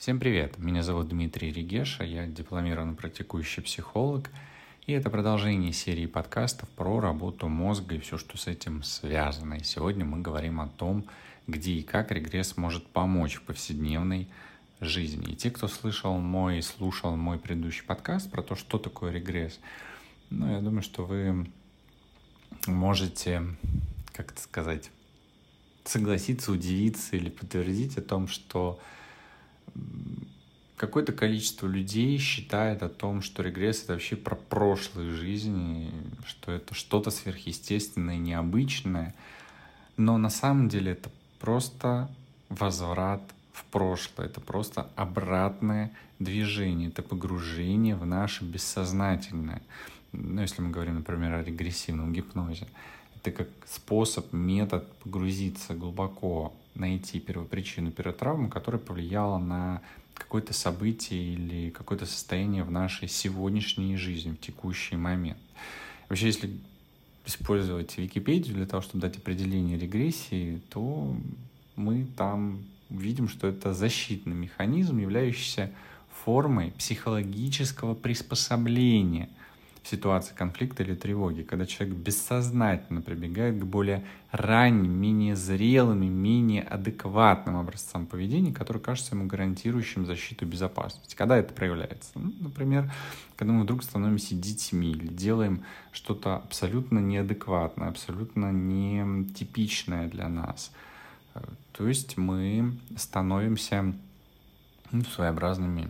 Всем привет! Меня зовут Дмитрий Регеша, я дипломированный практикующий психолог, и это продолжение серии подкастов про работу мозга и все, что с этим связано. И сегодня мы говорим о том, где и как регресс может помочь в повседневной жизни. И те, кто слышал мой, слушал мой предыдущий подкаст про то, что такое регресс, ну, я думаю, что вы можете, как это сказать, согласиться, удивиться или подтвердить о том, что какое-то количество людей считает о том, что регресс это вообще про прошлую жизнь, что это что-то сверхъестественное, необычное. Но на самом деле это просто возврат в прошлое, это просто обратное движение, это погружение в наше бессознательное. Ну, если мы говорим, например, о регрессивном гипнозе. Это как способ, метод погрузиться глубоко найти первопричину первотравмы, которая повлияла на какое-то событие или какое-то состояние в нашей сегодняшней жизни, в текущий момент. Вообще, если использовать Википедию для того, чтобы дать определение регрессии, то мы там видим, что это защитный механизм, являющийся формой психологического приспособления – в ситуации конфликта или тревоги, когда человек бессознательно прибегает к более ранним, менее зрелым и менее адекватным образцам поведения, которые кажутся ему гарантирующим защиту безопасности. Когда это проявляется? Ну, например, когда мы вдруг становимся детьми или делаем что-то абсолютно неадекватное, абсолютно не типичное для нас. То есть мы становимся ну, своеобразными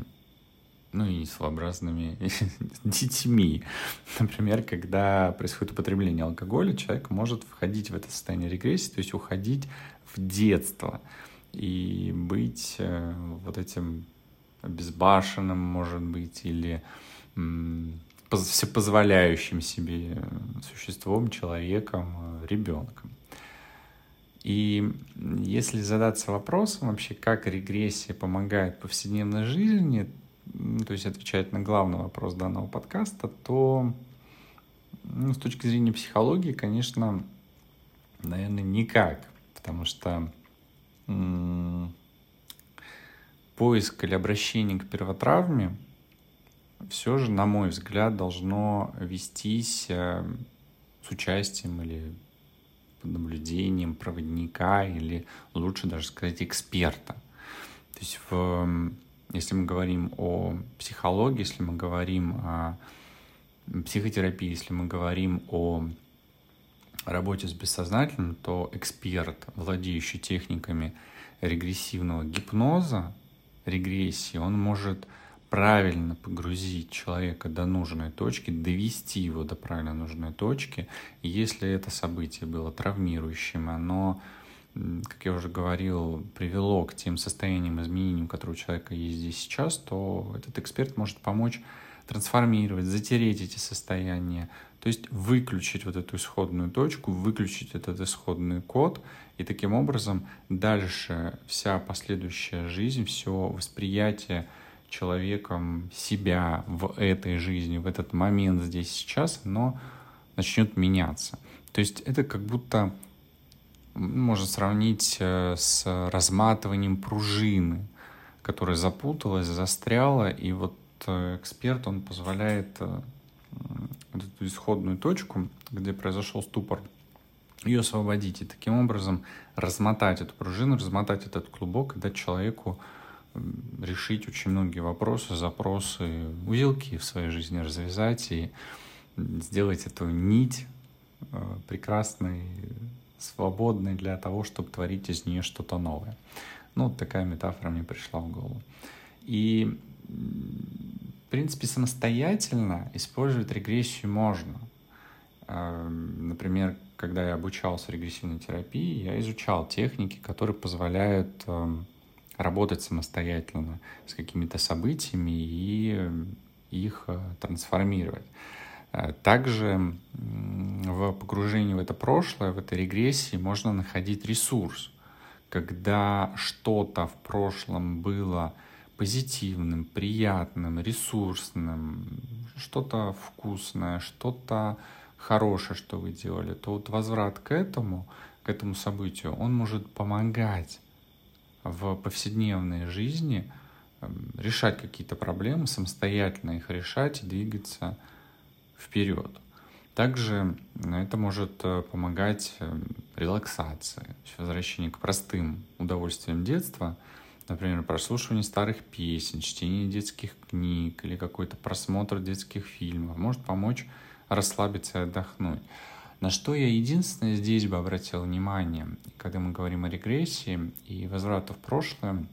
ну и своеобразными детьми. Например, когда происходит употребление алкоголя, человек может входить в это состояние регрессии, то есть уходить в детство и быть э, вот этим безбашенным, может быть, или всепозволяющим себе существом, человеком, э, ребенком. И если задаться вопросом вообще, как регрессия помогает в повседневной жизни, то есть отвечать на главный вопрос данного подкаста, то ну, с точки зрения психологии, конечно, наверное, никак, потому что поиск или обращение к первотравме все же, на мой взгляд, должно вестись э, с участием или под наблюдением проводника или лучше даже сказать эксперта. То есть в если мы говорим о психологии, если мы говорим о психотерапии, если мы говорим о работе с бессознательным, то эксперт, владеющий техниками регрессивного гипноза, регрессии, он может правильно погрузить человека до нужной точки, довести его до правильно нужной точки. И если это событие было травмирующим, оно как я уже говорил, привело к тем состояниям, изменениям, которые у человека есть здесь сейчас, то этот эксперт может помочь трансформировать, затереть эти состояния, то есть выключить вот эту исходную точку, выключить этот исходный код, и таким образом дальше вся последующая жизнь, все восприятие человеком себя в этой жизни, в этот момент здесь сейчас, оно начнет меняться. То есть это как будто можно сравнить э, с разматыванием пружины, которая запуталась, застряла, и вот э, эксперт, он позволяет э, эту исходную точку, где произошел ступор, ее освободить и таким образом размотать эту пружину, размотать этот клубок и дать человеку решить очень многие вопросы, запросы, узелки в своей жизни развязать и сделать эту нить прекрасной, свободной для того, чтобы творить из нее что-то новое. Ну, такая метафора мне пришла в голову. И, в принципе, самостоятельно использовать регрессию можно. Эм, например, когда я обучался регрессивной терапии, я изучал техники, которые позволяют эм, работать самостоятельно с какими-то событиями и их э, трансформировать. Э, также в погружении в это прошлое, в этой регрессии можно находить ресурс. Когда что-то в прошлом было позитивным, приятным, ресурсным, что-то вкусное, что-то хорошее, что вы делали, то вот возврат к этому, к этому событию, он может помогать в повседневной жизни эм, решать какие-то проблемы, самостоятельно их решать и двигаться вперед. Также это может э, помогать эм, релаксации, возвращению к простым удовольствиям детства, например, прослушивание старых песен, чтение детских книг или какой-то просмотр детских фильмов, может помочь расслабиться и отдохнуть. На что я единственное здесь бы обратил внимание, когда мы говорим о регрессии и возврату в прошлое,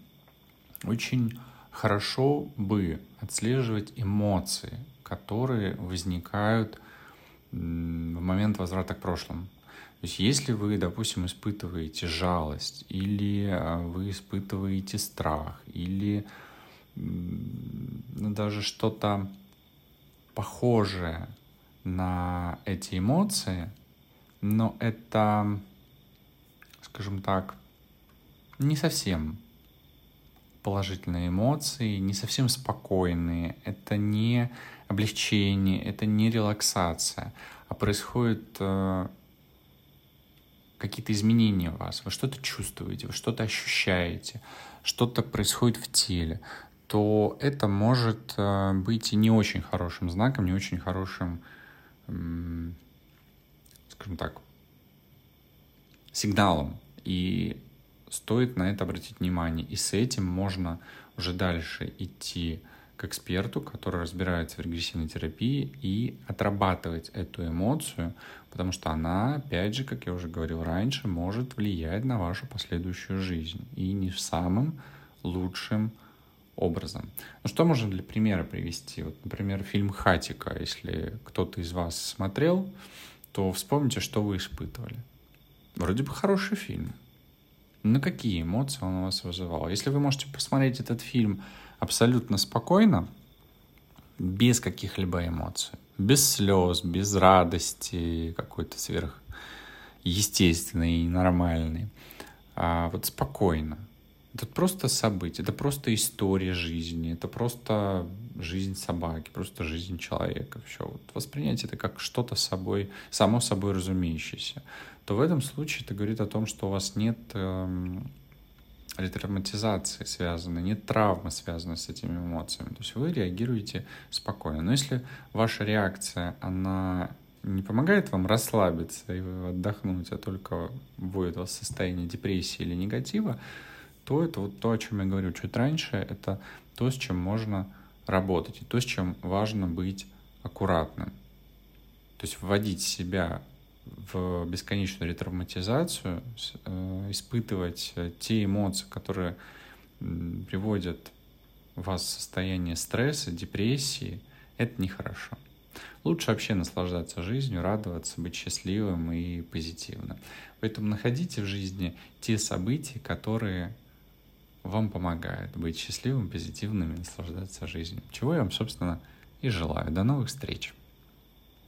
очень хорошо бы отслеживать эмоции, которые возникают в момент возврата к прошлому. То есть если вы, допустим, испытываете жалость, или а, вы испытываете страх, или ну, даже что-то похожее на эти эмоции, но это, скажем так, не совсем положительные эмоции, не совсем спокойные, это не облегчение, это не релаксация, а происходят э, какие-то изменения в вас, вы что-то чувствуете, вы что-то ощущаете, что-то происходит в теле, то это может э, быть и не очень хорошим знаком, не очень хорошим, э, скажем так, сигналом. И стоит на это обратить внимание. И с этим можно уже дальше идти к эксперту, который разбирается в регрессивной терапии, и отрабатывать эту эмоцию, потому что она, опять же, как я уже говорил раньше, может влиять на вашу последующую жизнь. И не в самым лучшим образом. Ну что можно для примера привести? Вот, например, фильм «Хатика». Если кто-то из вас смотрел, то вспомните, что вы испытывали. Вроде бы хороший фильм. Но какие эмоции он у вас вызывал? Если вы можете посмотреть этот фильм абсолютно спокойно, без каких-либо эмоций, без слез, без радости какой-то сверхъестественной и нормальной, а вот спокойно. Это просто событие, это просто история жизни, это просто жизнь собаки, просто жизнь человека. Все. Вот воспринять это как что-то собой, само собой разумеющееся. То в этом случае это говорит о том, что у вас нет эм, ретравматизации связаны, нет травмы, связанной с этими эмоциями. То есть вы реагируете спокойно. Но если ваша реакция, она не помогает вам расслабиться и отдохнуть, а только вводит вас в состояние депрессии или негатива, то это вот то, о чем я говорю чуть раньше, это то, с чем можно работать, и то, с чем важно быть аккуратным. То есть вводить себя в бесконечную ретравматизацию, э, испытывать э, те эмоции, которые приводят вас в состояние стресса, депрессии, это нехорошо. Лучше вообще наслаждаться жизнью, радоваться, быть счастливым и позитивным. Поэтому находите в жизни те события, которые вам помогают быть счастливым, позитивным и наслаждаться жизнью. Чего я вам, собственно, и желаю. До новых встреч!